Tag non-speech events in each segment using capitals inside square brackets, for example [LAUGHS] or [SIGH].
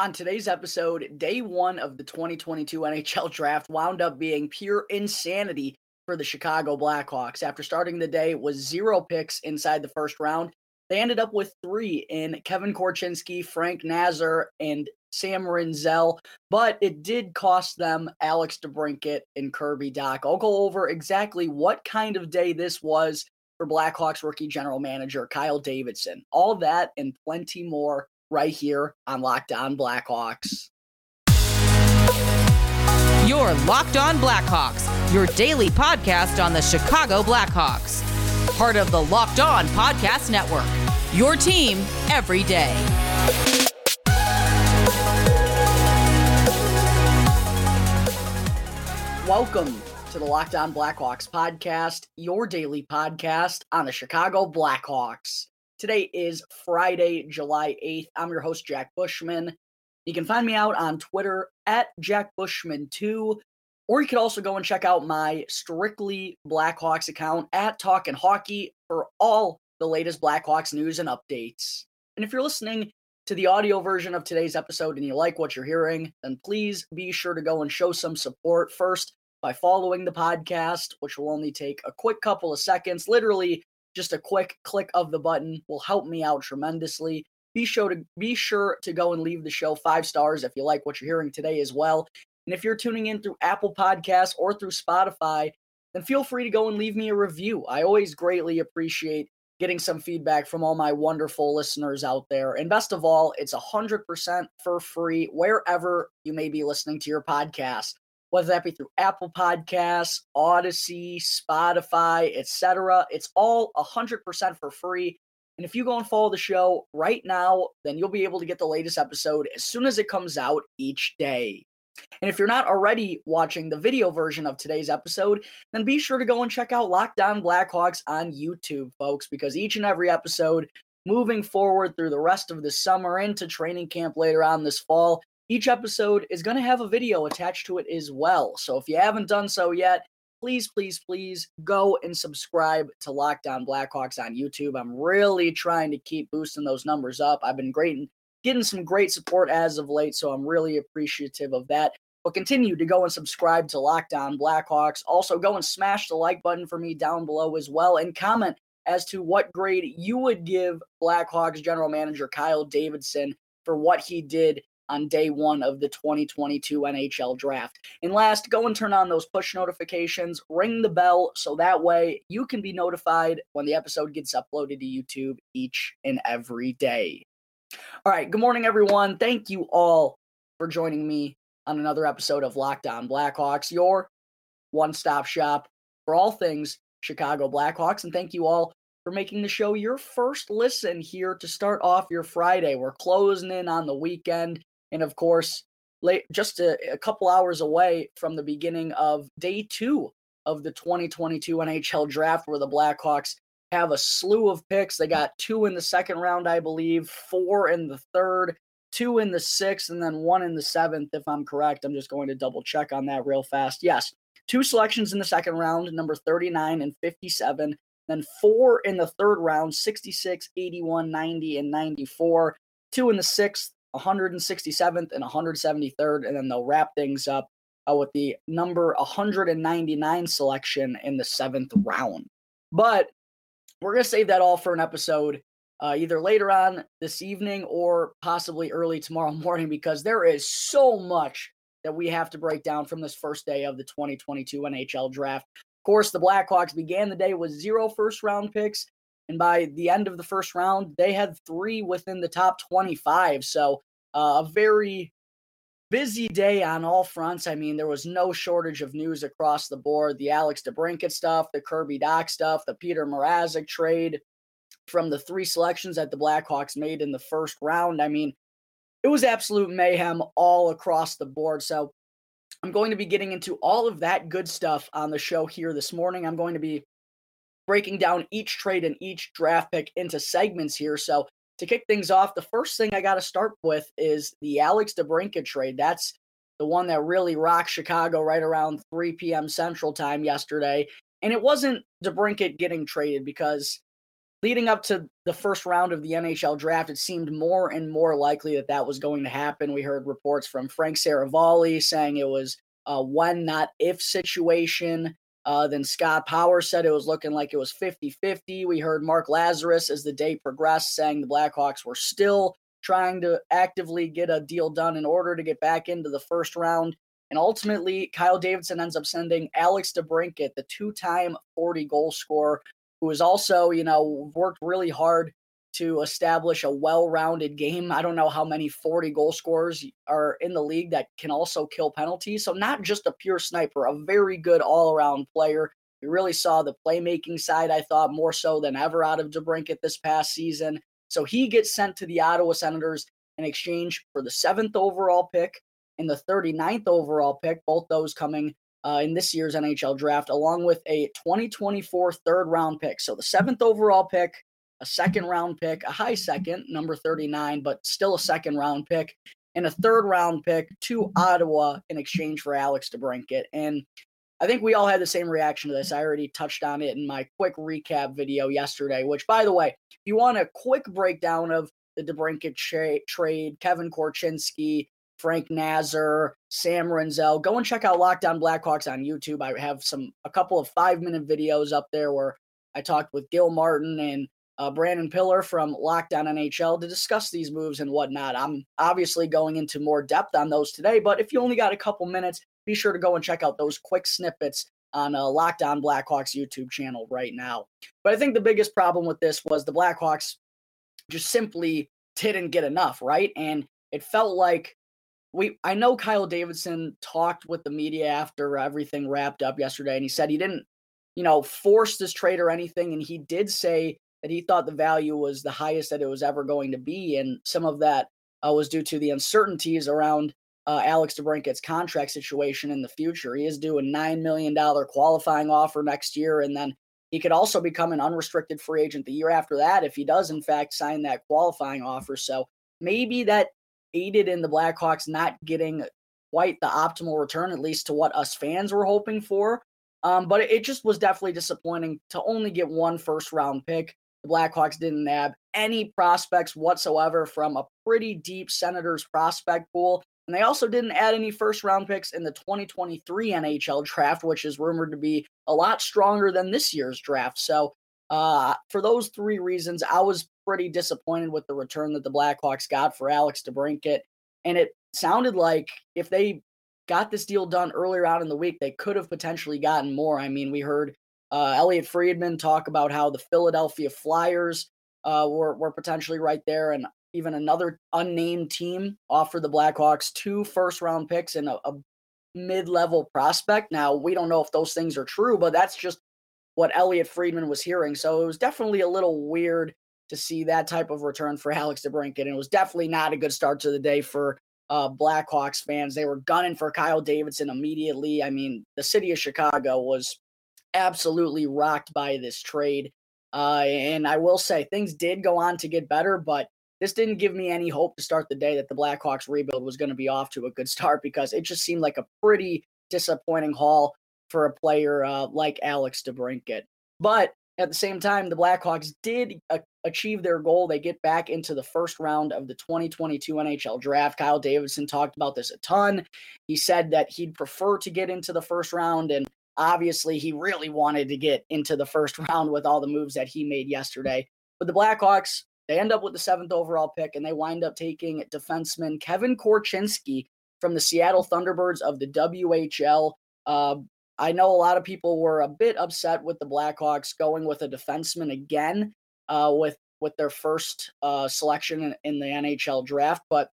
On today's episode, day one of the 2022 NHL draft wound up being pure insanity for the Chicago Blackhawks. After starting the day with zero picks inside the first round, they ended up with three in Kevin Korchinski, Frank Nazar, and Sam Rinzel, but it did cost them Alex DeBrincat and Kirby Dach. I'll go over exactly what kind of day this was for Blackhawks rookie general manager Kyle Davidson. All that and plenty more right here on Locked On Blackhawks. Your Locked On Blackhawks, your daily podcast on the Chicago Blackhawks. Part of the Locked On Podcast Network. Your team every day. Welcome to the Locked On Blackhawks podcast, your daily podcast on the Chicago Blackhawks. Today is Friday, July 8th. I'm your host, Jack Bushman. You can find me out on Twitter at Jack Bushman2, or you could also go and check out my Strictly Blackhawks account at Talkin' Hockey for all the latest Blackhawks news and updates. And if you're listening to the audio version of today's episode and you like what you're hearing, then please be sure to go and show some support first by following the podcast, which will only take a quick couple of seconds, literally just a quick click of the button will help me out tremendously. Be sure to be sure to go and leave the show five stars if you like what you're hearing today as well. And if you're tuning in through Apple Podcasts or through Spotify, then feel free to go and leave me a review. I always greatly appreciate getting some feedback from all my wonderful listeners out there. And best of all, it's 100% for free wherever you may be listening to your podcast whether that be through Apple Podcasts, Audacy, Spotify, etc. It's all 100% for free. And if you go and follow the show right now, then you'll be able to get the latest episode as soon as it comes out each day. And if you're not already watching the video version of today's episode, then be sure to go and check out Locked On Blackhawks on YouTube, folks, because each and every episode moving forward through the rest of the summer into training camp later on this fall each episode is going to have a video attached to it as well. So if you haven't done so yet, please, please, please go and subscribe to Locked On Blackhawks on YouTube. I'm really trying to keep boosting those numbers up. I've been great getting some great support as of late, so I'm really appreciative of that. But continue to go and subscribe to Locked On Blackhawks. Also, go and smash the like button for me down below as well, and comment as to what grade you would give Blackhawks general manager Kyle Davidson for what he did on day one of the 2022 NHL draft. And last, go and turn on those push notifications, ring the bell so that way you can be notified when the episode gets uploaded to YouTube each and every day. All right, good morning, everyone. Thank you all for joining me on another episode of Locked On Blackhawks, your one stop shop for all things Chicago Blackhawks. And thank you all for making the show your first listen here to start off your Friday. We're closing in on the weekend. And of course, late, just a, a couple hours away from the beginning of day two of the 2022 NHL draft, where the Blackhawks have a slew of picks. They got two in the second round, I believe, four in the third, two in the sixth, and then one in the seventh, if I'm correct. I'm just going to double check on that real fast. Yes, two selections in the second round, number 39 and 57. Then four in the third round, 66, 81, 90, and 94. Two in the sixth, 167th and 173rd, and then they'll wrap things up uh, with the number 199 selection in the seventh round. But we're going to save that all for an episode uh, either later on this evening or possibly early tomorrow [LAUGHS] morning because there is so much that we have to break down from this first day of the 2022 NHL draft. Of course, the Blackhawks began the day with zero first round picks. And by the end of the first round, they had three within the top 25. So uh, a very busy day on all fronts. I mean, there was no shortage of news across the board. The Alex DeBrincat stuff, the Kirby Dach stuff, the Petr Mrazek trade from the three selections that the Blackhawks made in the first round. I mean, it was absolute mayhem all across the board. So I'm going to be getting into all of that good stuff on the show here this morning. I'm going to be breaking down each trade and each draft pick into segments here. So to kick things off, the first thing I got to start with is the Alex DeBrincat trade. That's the one that really rocked Chicago right around 3 p.m. Central Time yesterday. And it wasn't DeBrincat getting traded because leading up to the first round of the NHL draft, it seemed more and more likely that that was going to happen. We heard reports from Frank Seravalli saying it was a when, not if situation. Uh, then Scott Power said it was looking like it was 50 50. We heard Mark Lazerus as the day progressed saying the Blackhawks were still trying to actively get a deal done in order to get back into the first round. And ultimately, Kyle Davidson ends up sending Alex DeBrincat, the two time 40 goal scorer, who has also, you know, worked really hard to establish a well-rounded game. I don't know how many 40 goal scorers are in the league that can also kill penalties. So not just a pure sniper, a very good all-around player. We really saw the playmaking side, I thought, more so than ever out of DeBrincat this past season. So he gets sent to the Ottawa Senators in exchange for the seventh overall pick and the 39th overall pick, both those coming uh, in this year's NHL draft, along with a 2024 third round pick. So the seventh overall pick, a second round pick, a high second, number 39, but still a second round pick, and a third round pick to Ottawa in exchange for Alex DeBrincat. And I think we all had the same reaction to this. I already touched on it in my quick recap video yesterday, which, by the way, if you want a quick breakdown of the DeBrincat tra- trade, Kevin Korchinski, Frank Nazar, Sam Rinzel. Go and check out Locked On Blackhawks on YouTube. I have some a couple of five minute videos up there where I talked with Gil Martin and uh, Brandon Pillar from Locked On NHL to discuss these moves and whatnot. I'm obviously going into more depth on those today, but if you only got a couple minutes, be sure to go and check out those quick snippets on uh, Locked On Blackhawks YouTube channel right now. But I think the biggest problem with this was the Blackhawks just simply didn't get enough, right? And it felt like we I know Kyle Davidson talked with the media after everything wrapped up yesterday, and he said he didn't, you know, force this trade or anything, and he did say that he thought the value was the highest that it was ever going to be, and some of that uh, was due to the uncertainties around uh, Alex DeBrincat's contract situation in the future. He is due a nine million dollar qualifying offer next year, and then he could also become an unrestricted free agent the year after that if he does in fact sign that qualifying offer. So maybe that aided in the Blackhawks not getting quite the optimal return, at least to what us fans were hoping for. Um, but it just was definitely disappointing to only get one first round pick. The Blackhawks didn't have any prospects whatsoever from a pretty deep Senators prospect pool. And they also didn't add any first round picks in the 2023 NHL draft, which is rumored to be a lot stronger than this year's draft. So, uh, for those three reasons, I was pretty disappointed with the return that the Blackhawks got for Alex DeBrincat. And it sounded like if they got this deal done earlier out in the week, they could have potentially gotten more. I mean, we heard uh, Elliotte Friedman talk about how the Philadelphia Flyers uh, were, were potentially right there, and even another unnamed team offered the Blackhawks two first round picks and a, a mid level prospect. Now, we don't know if those things are true, but that's just what Elliotte Friedman was hearing. So it was definitely a little weird to see that type of return for [LAUGHS] Alex DeBrincat. And it was definitely not a good start to the day for uh, Blackhawks fans. They were gunning for Kyle Davidson immediately. I mean, the city of Chicago was absolutely rocked by this trade. Uh, and I will say things did go on to get better, but this didn't give me any hope to start the day that the Blackhawks rebuild was going to be off to a good start because it just seemed like a pretty disappointing haul for a player uh, like Alex DeBrincat. But at the same time, the Blackhawks did a- achieve their goal. They get back into the first round of the 2022 NHL draft. Kyle Davidson talked about this a ton. He said that he'd prefer to get into the first round, and obviously, he really wanted to get into the first [LAUGHS] round with all the moves that he made yesterday. But the Blackhawks, they end up with the seventh overall pick, and they wind up taking defenseman Kevin Korchinski from the Seattle Thunderbirds of the WHL. Uh, I know a lot of people were a bit upset with the Blackhawks going with a defenseman again uh, with with their first uh, selection in, in, the NHL draft, but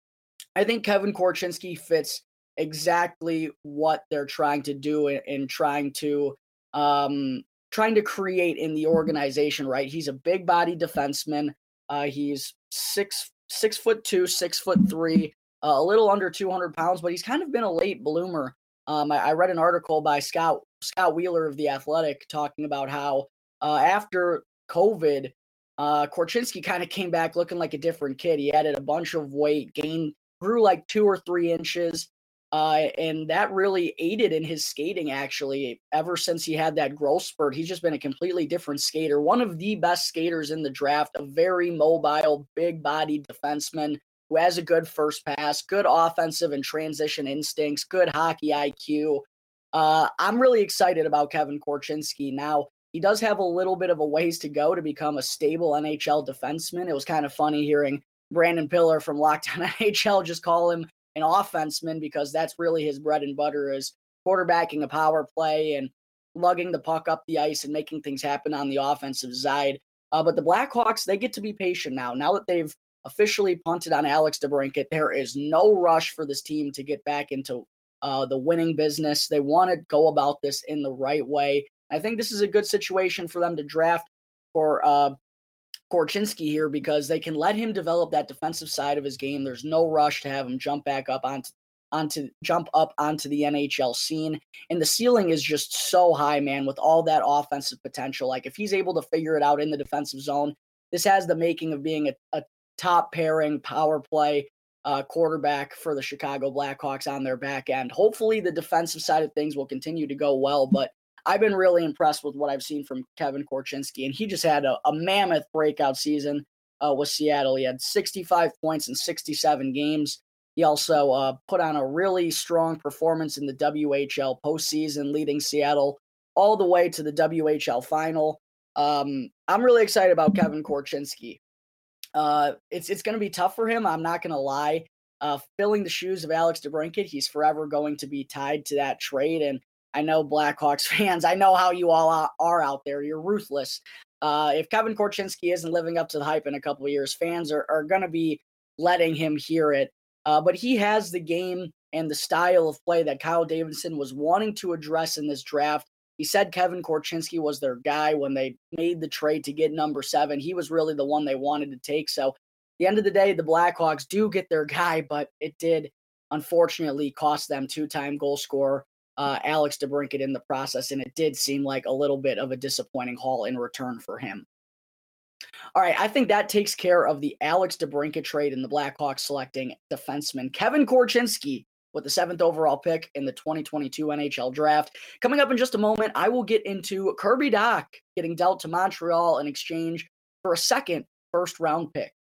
I think Kevin Korchinski fits exactly what they're trying to do in trying to um, trying to create in the organization. Right, he's a big body defenseman. Uh, he's six six foot two, six foot three, uh, a little under two hundred pounds, but he's kind of been a late bloomer um, I, I, read an article by Scott Scott Wheeler of the Athletic talking about how uh, after COVID, uh, Korchinski kind of came back looking like a different kid. He added a bunch of weight, gained, grew like two or three inches. Uh, and that really aided in his skating, actually. Ever since he had that growth spurt, he's just been a completely different skater. One of the best skaters in the draft, a very mobile, big bodied defenseman who has a good first pass, good offensive and transition instincts, good hockey IQ. Uh, I'm really excited about Kevin Korchinski. Now, he does have a little bit of a ways to go to become a stable NHL defenseman. It was kind of funny hearing Brandon Pillar from Locked On [LAUGHS] NHL just call him an offenseman because that's really his bread and butter is quarterbacking a power play and lugging the puck up the ice and making things happen on the offensive side. Uh, but the Blackhawks, they get to be patient now. Now that they've officially punted on Alex DeBrincat, there is no rush for this team to get back into uh, the winning business. They want to go about this in the right way. I think this is a good situation for them to draft for uh, Korchinski here because they can let him develop that defensive side of his game. There's no rush to have him jump back up onto onto jump up onto the NHL scene. And the ceiling is just so high, man, with all that offensive potential. Like if he's able to figure it out in the defensive zone, this has the making of being a, a top pairing power play uh, quarterback for the Chicago Blackhawks on their back end. Hopefully, the defensive side of things will continue to go well, but I've been really impressed with what I've seen from Kevin Korchinski, and he just had a, a mammoth breakout season uh, with Seattle. He had 65 points in 67 games. He also uh, put on a really strong performance in the WHL postseason, leading Seattle all the way to the WHL final. Um, I'm really excited about Kevin Korchinski. Uh, it's it's going to be tough for him. I'm not going to lie. Uh, filling the shoes of Alex DeBrincat, he's forever going to be tied to that trade, and I know Blackhawks [LAUGHS] fans. I know how you all are out there. You're ruthless. Uh, if Kevin Korchinski isn't living up to the hype in a couple years, fans are, are going to be letting him hear it. Uh, but he has the game and the style of play that Kyle Davidson was wanting to address in this draft. He said Kevin Korchinski was their guy when they made the trade to get number seven. He was really the one they wanted to take. So, the end of the day, the Blackhawks do get their guy, but it did unfortunately cost them two time goal scorer uh, Alex DeBrincat in the process, and it did seem like a little bit of a disappointing haul in return for him. All right, I think that takes care of the Alex DeBrincat trade in the Blackhawks selecting defenseman Kevin Korchinski with the seventh overall pick in the 2022 NHL draft. Coming up in just a moment, I will get into Kirby Dach getting dealt to Montreal in exchange for a second first round pick.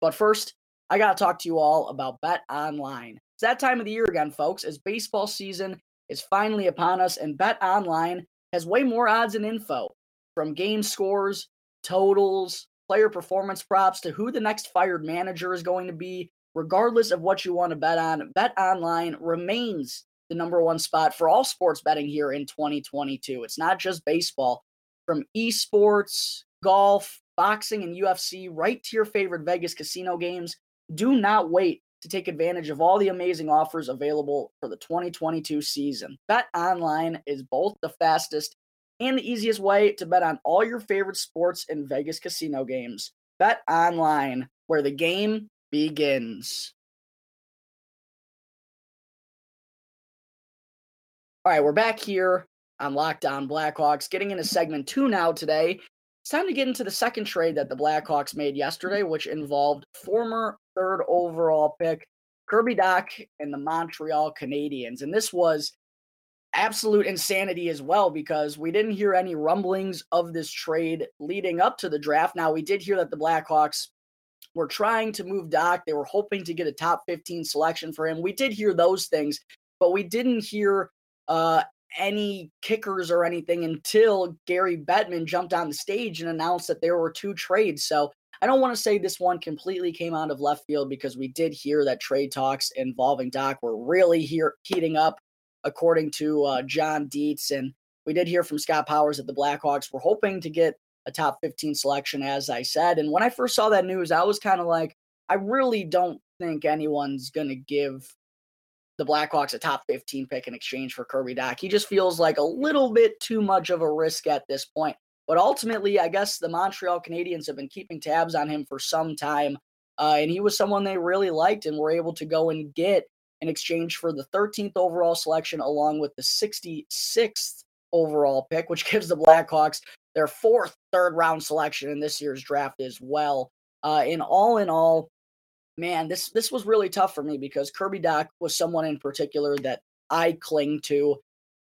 But first, I got to talk to you all about Bet Online. It's that time of the year again, folks, as baseball season is finally upon us, and Bet Online has way more odds and info from game scores, totals, player performance props to who the next fired manager is going to be. Regardless of what you want to bet on, Bet Online remains the number one spot for all sports betting here in 2022. It's not just baseball, from esports, golf, boxing, and UFC, right to your favorite Vegas casino games. Do not wait to take advantage of all the amazing offers available for the 2022 season. Bet online is both the fastest and the easiest way to bet on all your favorite sports and Vegas casino games. Bet online, where the game begins. All right, we're back here on Locked On Blackhawks, getting into segment two now today. It's time to get into the second trade that the Blackhawks made yesterday, which involved former third overall pick Kirby Dach and the Montreal Canadiens. And this was absolute insanity as well because we didn't hear any rumblings of this trade leading up to the draft. Now, we did hear that the Blackhawks were trying to move Dach. They were hoping to get a top 15 selection for him. We did hear those things, but we didn't hear uh, any kickers or anything until Gary Bettman jumped on the stage and announced that there were two trades. So I don't want to say this one completely came out of left field because we did hear that trade talks involving Dach were really here heating up, according to uh, John Dietz. And we did hear from Scott Powers that the Blackhawks were hoping to get a top 15 selection, as I said. And when I first saw that news, I was kind of like, I really don't think anyone's going to give the Blackhawks a top 15 pick in exchange for Kirby Dach. He just feels like a little bit too much of a risk at this point. But ultimately, I guess the Montreal Canadiens have been keeping tabs on him for some time. Uh, and he was someone they really liked and were able to go and get in exchange for the 13th overall selection, along with the 66th overall pick, which [LAUGHS] gives the Blackhawks their fourth third round selection in this year's draft as well. Uh, in all in all, man, this this was really tough for me because Kirby Dach was someone in particular that I cling to.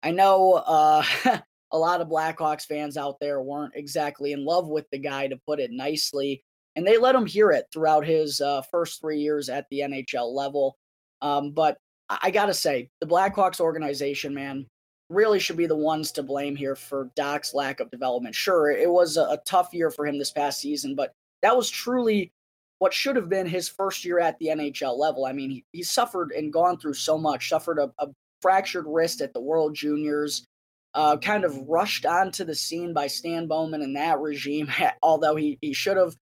I know uh, [LAUGHS] a lot of Blackhawks fans out there weren't exactly in love with the guy, to put it nicely, and they let him hear it throughout his uh, first three years at the NHL level. Um, but I gotta say, the Blackhawks organization, man, really should be the ones to blame here for Dach's lack of development. Sure, it was a, a tough year for him this past season, but that was truly what should have been his first year at the NHL level. I mean, he, he suffered and gone through so much, suffered a, a fractured wrist at the World Juniors, uh, kind of rushed onto the scene by Stan Bowman and that regime, [LAUGHS] although he, he should have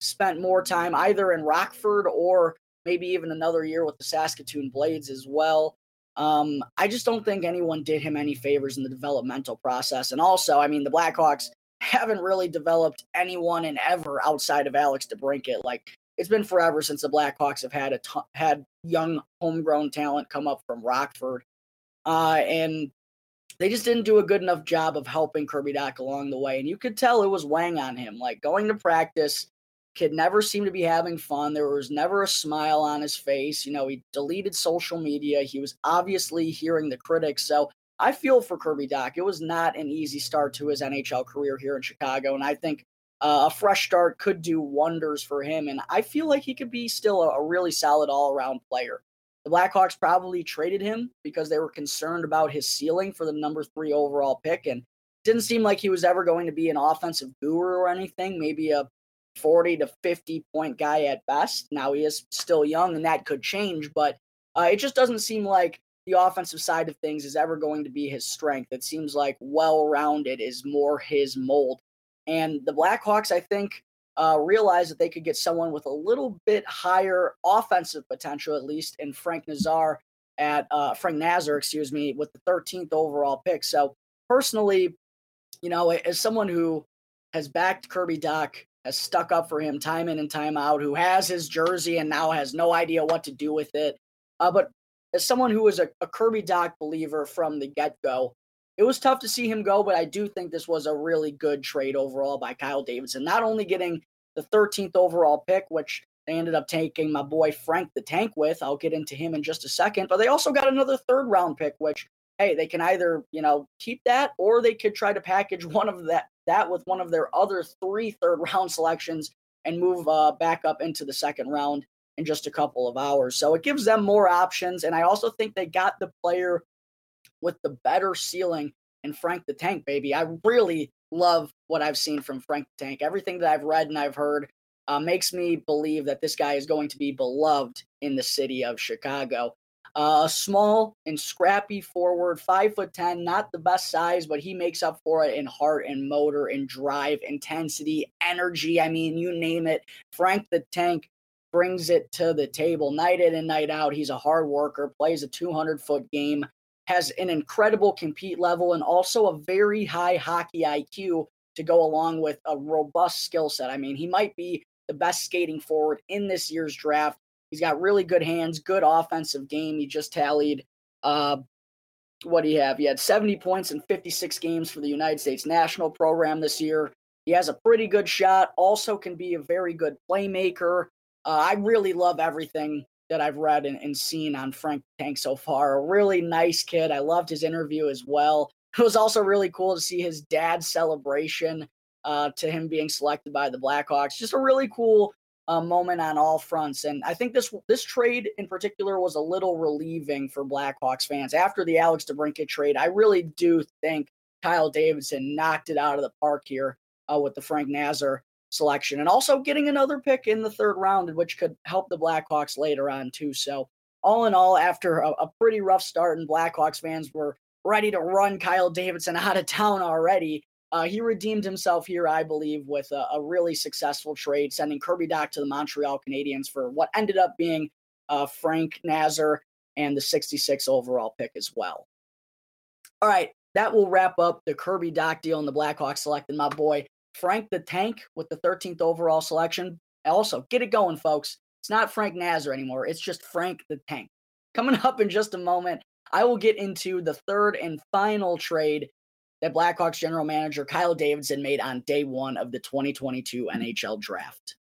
spent more time either in Rockford or maybe even another year with the Saskatoon Blades as well. Um, I just don't think anyone did him any favors in the developmental process. And also, I mean, the Blackhawks haven't really developed anyone and ever outside of Alex DeBrincat. Like it's been forever since the Blackhawks have had a had young homegrown talent come up from Rockford, uh, and they just didn't do a good enough job of helping Kirby Dach along the way. And you could tell it was weighing on him. Like going to practice, kid never seemed to be having fun. There was never a smile on his face. You know, he deleted social media. He was obviously hearing the critics. So I feel for Kirby Dach. It was not an easy start to his NHL career here in Chicago, and I think uh, a fresh start could do wonders for him. And I feel like he could be still a, a really solid all around player. The Blackhawks probably traded him because they were concerned about his ceiling for the number three overall pick, and didn't seem like he was ever going to be an offensive guru or anything. Maybe a 40 to 50 point guy at best. Now he is still young, and that could change, but uh, it just doesn't seem like the offensive side of things is ever going to be his strength. It seems like well rounded is more his mold. And the Blackhawks, I think, uh, realized that they could get someone with a little bit higher offensive potential, at least in Frank Nazar at uh, Frank Nazar, excuse me, with the 13th overall pick. So personally, you know, as someone who has backed Kirby Dach, has stuck up for him time in and time out, who has his jersey and now has no idea what to do with it. Uh, but as someone who was a, a Kirby Dach believer from the get go, it was tough to see him go, but I do think this was a really good trade overall by Kyle Davidson. Not only getting the 13th overall pick, which they ended up taking my boy Frank the Tank with. I'll get into him in just a second. But they also got another third round pick, which hey, they can either you know keep that or they could try to package one of that that with one of their other three third round selections and move uh, back up into the second round in just a couple of hours. So it gives them more options. And I also think they got the player with the better ceiling in Frank the Tank, baby. I really love what I've seen from Frank the Tank. Everything that I've read and I've heard uh, makes me believe that this guy is going to be beloved in the city of Chicago. A uh, small and scrappy forward, five foot ten, not the best size, but he makes up for it in heart and motor and drive, intensity, energy. I mean, you name it. Frank the Tank brings it to the table night in and night out. He's a hard worker, plays a 200 foot game, has an incredible compete level, and also a very high hockey IQ to go along with a robust skill set. I mean, he might be the best skating forward in this year's draft. He's got really good hands, good offensive game. He just tallied. Uh, what do you have? He had 70 points in 56 games for the United States national program this year. He has a pretty good shot, also can be a very good playmaker. Uh, I really love everything that I've read and, and, seen on Frank Tank so far. A really nice kid. I loved his interview as well. [LAUGHS] It was also really cool to see his dad's celebration uh, to him being selected by the Blackhawks. Just a really cool uh, moment on all fronts. And I think this this trade in particular was a little relieving for Blackhawks fans after the Alex DeBrincat trade. I really do think Kyle Davidson knocked it out of the park here uh, with the Frank Nazar selection and also getting another pick in the third round, which could help the Blackhawks later on, too. So, all in all, after a, a pretty rough start, and Blackhawks fans were ready to run Kyle Davidson [LAUGHS] out of town already, uh, he redeemed himself here, I believe, with a, a, really successful trade, sending Kirby Dach to the Montreal Canadiens for what ended up being uh, Frank Nazar and the 66 overall pick as well. All right, that will wrap up the Kirby Dach deal and the Blackhawks selecting my boy Frank the Tank with the 13th overall selection. Also, get it going, folks. It's not Frank Nazar anymore. It's just Frank the Tank. Coming [LAUGHS] up in just a moment, I will get into the third and final trade that Blackhawks general manager Kyle Davidson made on day one of the 2022 NHL draft.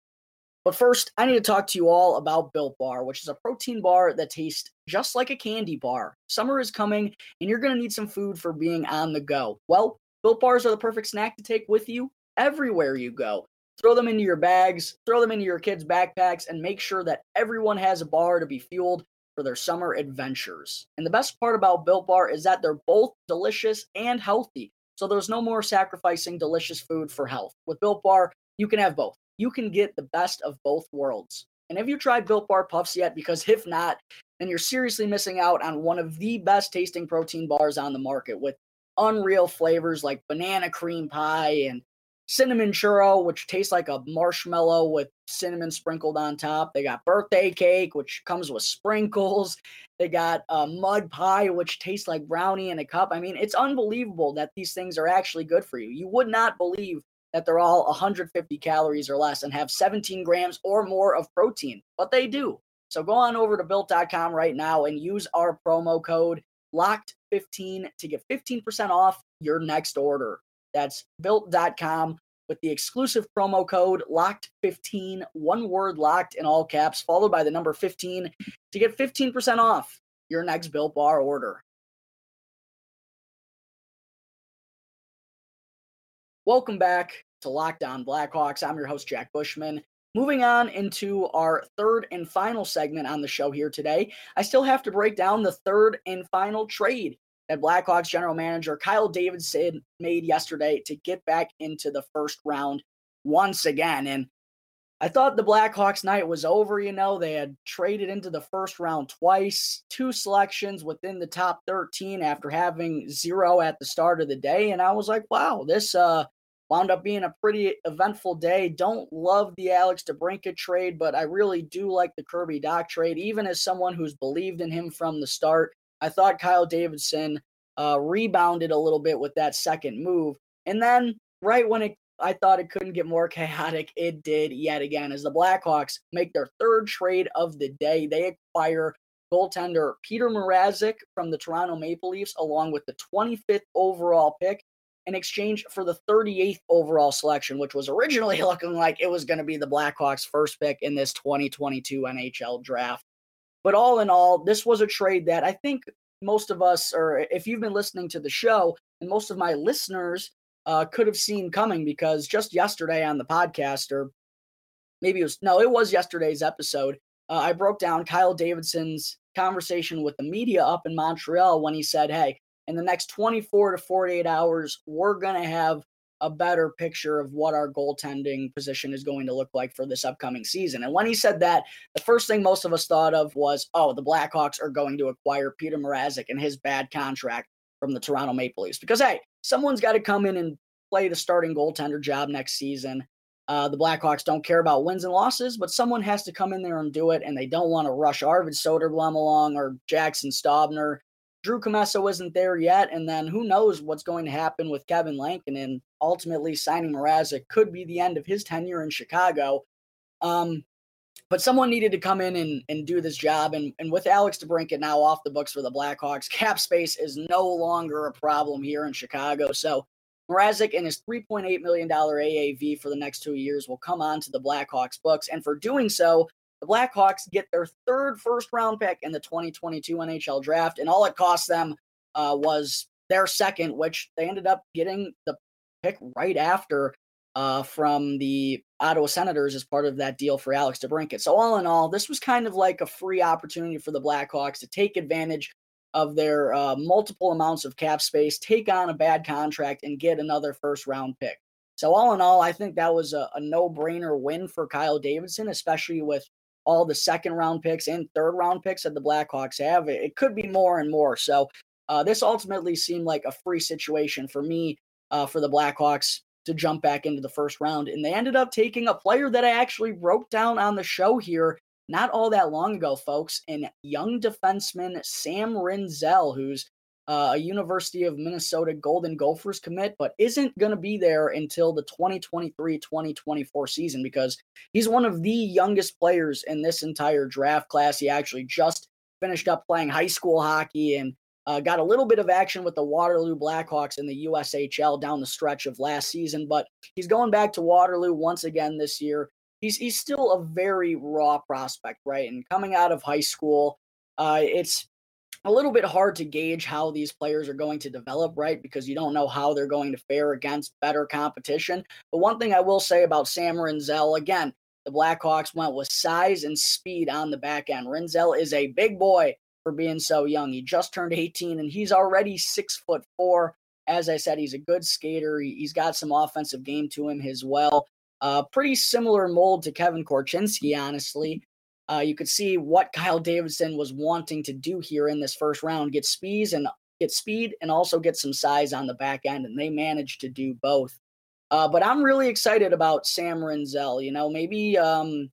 But first, I need to talk to you all about Built Bar, which is a protein bar that tastes just like a candy bar. Summer is coming, and you're going to need some food for being on the go. Well, Built Bars are the perfect snack to take with you everywhere you go. Throw them into your bags, throw them into your kids' backpacks, and make sure that everyone has a bar to be fueled for their summer adventures. And the best part about Built Bar is that they're both delicious and healthy. So there's no more sacrificing delicious food for health. With Built Bar, you can have both. You can get the best of both worlds. And have you tried Built Bar Puffs yet? Because if not, then you're seriously missing out on one of the best tasting protein bars on the market with unreal flavors like banana cream pie and cinnamon churro, which tastes like a marshmallow with cinnamon sprinkled on top. They got birthday cake, which comes with sprinkles. They got a mud pie, which tastes like brownie in a cup. I mean, it's unbelievable that these things are actually good for you. You would not believe that they're all 150 calories or less and have 17 grams or more of protein, but they do. So go on over to built.com right now and use our promo code locked15 to get 15% off your next order. That's built.com with the exclusive promo code locked15, one word locked in all caps, followed by the number 15 to get 15% off your next built bar order. Welcome back to Locked On Blackhawks. I'm your host, Jack Bushman. Moving on into our third and final segment on the show here today, I still have to break down the third and final trade that Blackhawks general manager Kyle Davidson made yesterday to get back into the first round once again. And I thought the Blackhawks night was over. You know, they had traded into the first round twice, two selections within the top 13 after having zero at the start of the day. And I was like, wow, this uh, wound up being a pretty eventful day. Don't love the Alex DeBrincat trade, but I really do like the Kirby Dach trade, even as someone who's believed in him from the start. I thought Kyle Davidson uh, rebounded a little bit with that second move. And then, right when it, I thought it couldn't get more [LAUGHS] chaotic, it did yet again. As the Blackhawks make their third trade of the day, they acquire goaltender Petr Mrazek from the Toronto Maple Leafs, along with the 25th overall pick, in exchange for the 38th overall selection, which was originally [LAUGHS] looking like it was going to be the Blackhawks' first pick in this 2022 NHL draft. But all in all, this was a trade that I think most of us, or if you've been listening to the show, and most of my listeners uh, could have seen coming because just yesterday on the podcast, or maybe it was, no, it was yesterday's episode, uh, I broke down Kyle Davidson's conversation with the media up in Montreal when he said, Hey, in the next 24 to 48 hours, we're going to have a better picture of what our goaltending position is going to look like for this upcoming season. And when he said that, the first thing most of us thought of was, oh, the Blackhawks are going to acquire Petr Mrazek and his bad contract from the Toronto Maple Leafs. Because, hey, someone's got to come in and play the starting goaltender job next season. Uh, the Blackhawks don't care about wins and losses, but someone has to come in there and do it, and they don't want to rush Arvid Soderblom along or Jackson Stauber Drew Commesso isn't there yet, and then who knows what's going to happen with Kevin Lankinen. Ultimately, signing Mrazek could be the end of his tenure in Chicago. Um, but someone needed to come in and, and do this job. And, and with Alex DeBrincat now off the books for the Blackhawks, cap space is no longer a problem here in Chicago. So Mrazek and his $3.8 million AAV for the next two years will come on to the Blackhawks books. And for doing so, the Blackhawks get their third first round pick in the 2022 NHL draft, and all it cost them uh, was their second, which they ended up getting the pick right after uh, from the Ottawa Senators as part of that deal for Alex DeBrincat. So all in all, this was kind of like a free opportunity for the Blackhawks to take advantage of their uh, multiple amounts of cap space, take on a bad contract, and get another first round pick. So all in all, I think that was a, a no brainer win for Kyle Davidson, especially with all the second round picks and third round picks that the Blackhawks have. It, could be more and more. So uh, this ultimately seemed like a free situation for me uh, for the Blackhawks to jump back into the first round. And they ended up taking a player that I actually broke down on the show here not all that long ago, folks, and young defenseman Sam Rinzel, who's uh, a University of Minnesota Golden Gophers commit, but isn't going to be there until the 2023 2024 season because he's one of the youngest players in this entire draft class. He actually just finished up playing high school hockey and uh, got a little bit of action with the Waterloo Blackhawks in the USHL down the stretch of last season, but he's going back to Waterloo once again this year. he's he's still a very raw prospect, right? And coming out of high school, uh, it's a little bit hard to gauge how these players are going to develop, right? Because you don't know how they're going to fare against better competition. But one thing I will say about Sam Rinzel, again, the Blackhawks went with size and speed on the back end. Rinzel is a big boy for being so young. He just turned 18 and he's already six foot four. As I said, he's a good skater. He's got some offensive game to him as well. Uh, pretty similar mold to Kevin Korchinski, honestly. Uh, you could see what Kyle Davidson was wanting to do here in this first round: get speeds and get speed, and also get some size on the back end, and they managed to do both. Uh, but I'm really excited about Sam Rinzel. You know, maybe um,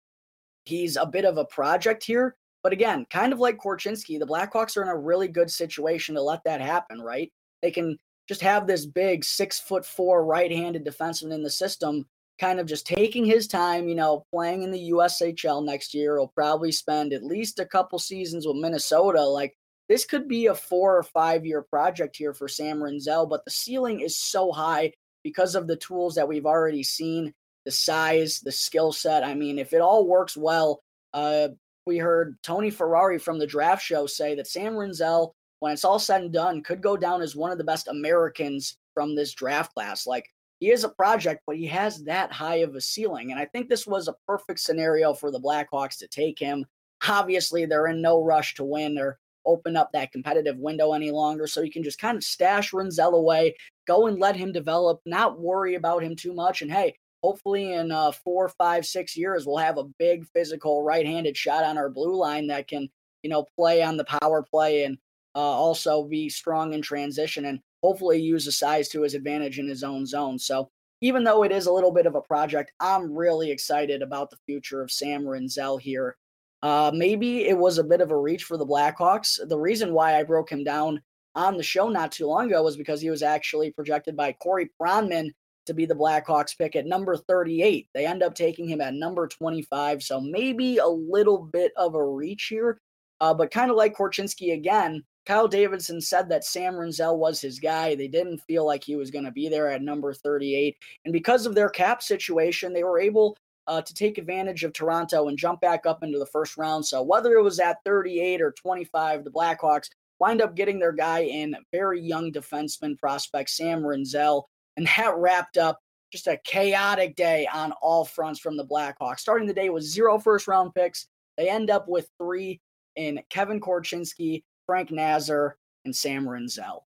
he's a bit of a project here, but again, kind of like Korchinski, the Blackhawks are in a really good situation to let that happen. Right? They can just have this big six foot four right-handed defenseman in the system kind of just taking his time, you know, playing in the USHL next year. He'll probably spend at least a couple seasons with Minnesota. Like this could be a four or five year project here for Sam Rinzel, but the ceiling is so high because of the tools that we've already seen, the size, the skill set. I mean, if it all works well, uh, we heard Tony Ferrari from the draft show say that Sam Rinzel, when it's all said and done, could go down as one of the best Americans from this draft class. Like he is a project, but he has that high of a ceiling. And I think this was a perfect scenario for the Blackhawks to take him. Obviously, they're in no rush to win or open up that competitive window any longer. So you can just kind of stash Rinzel away, go and let him develop, not worry about him too much. And hey, hopefully in uh, four, five, six years, we'll have a big physical right handed shot on our blue line that can, you know, play on the power play and uh, also be strong in transition. And hopefully use the size to his advantage in his own zone. So even though it is a little bit of a project, I'm really excited about the future of Sam Rinzel here. Uh, maybe it was a bit of a reach for the Blackhawks. The reason why I broke him down on the show not too long ago was because he was actually projected by Corey Pronman to be the Blackhawks pick at number 38. They end up taking him at number 25. So maybe a little bit of a reach here. Uh, but kind of like Korchinski again, Kyle Davidson said that Sam Rinzel was his guy. They didn't feel like he was going to be there at number 38. And because of their cap situation, they were able uh, to take advantage of Toronto and jump back up into the first round. So whether it was at 38 or 25, the Blackhawks wind up getting their guy in, very young defenseman prospect, Sam Rinzel. And that wrapped up just a chaotic day on all fronts from the Blackhawks. Starting the day with zero first round picks. They end up with three in Kevin Korchinski, Frank Nazar, and Sam Rinzel. All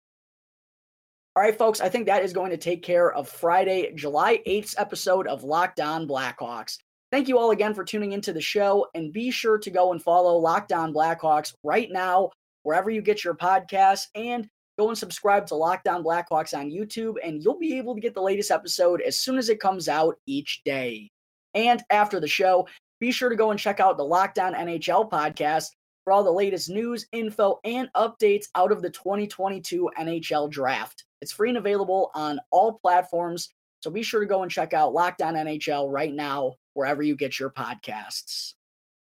right, folks, I think that is going to take care of Friday, July 8th episode of Locked On Blackhawks. Thank you all again for tuning into the show, and be sure to go and follow Locked On Blackhawks right now, wherever you get your podcasts, and go and subscribe to Locked On Blackhawks on YouTube, and you'll be able to get the latest episode as soon as it comes out each day. And after the show, be sure to go and check out the Locked On NHL podcast for all the latest news, info, and updates out of the 2022 NHL draft. It's free and available on all platforms. So be sure to go and check out Locked On NHL right now, wherever you get your podcasts.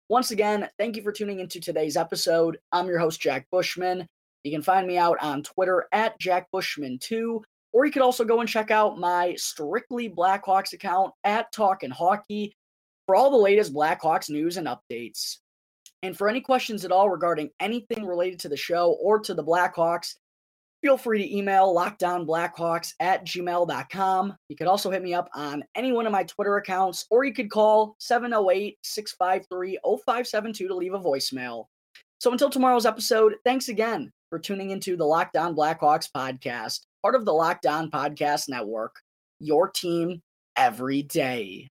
Once again, thank you for tuning into today's episode. I'm your host, Jack Bushman. You can find me out on Twitter at Jack Bushman2, or you could also go and check out my Strictly Blackhawks account at Talkin' Hockey for all the latest Blackhawks news and updates. And for any questions at all regarding anything related to the show or to the Blackhawks, feel free to email lockdownblackhawks at gmail.com. You could also hit me up on any one of my Twitter accounts, or you could call 708 653 0572 to leave a voicemail. So until tomorrow's episode, thanks again for tuning into the Locked On Blackhawks podcast, part of the Locked On Podcast Network, your team every day.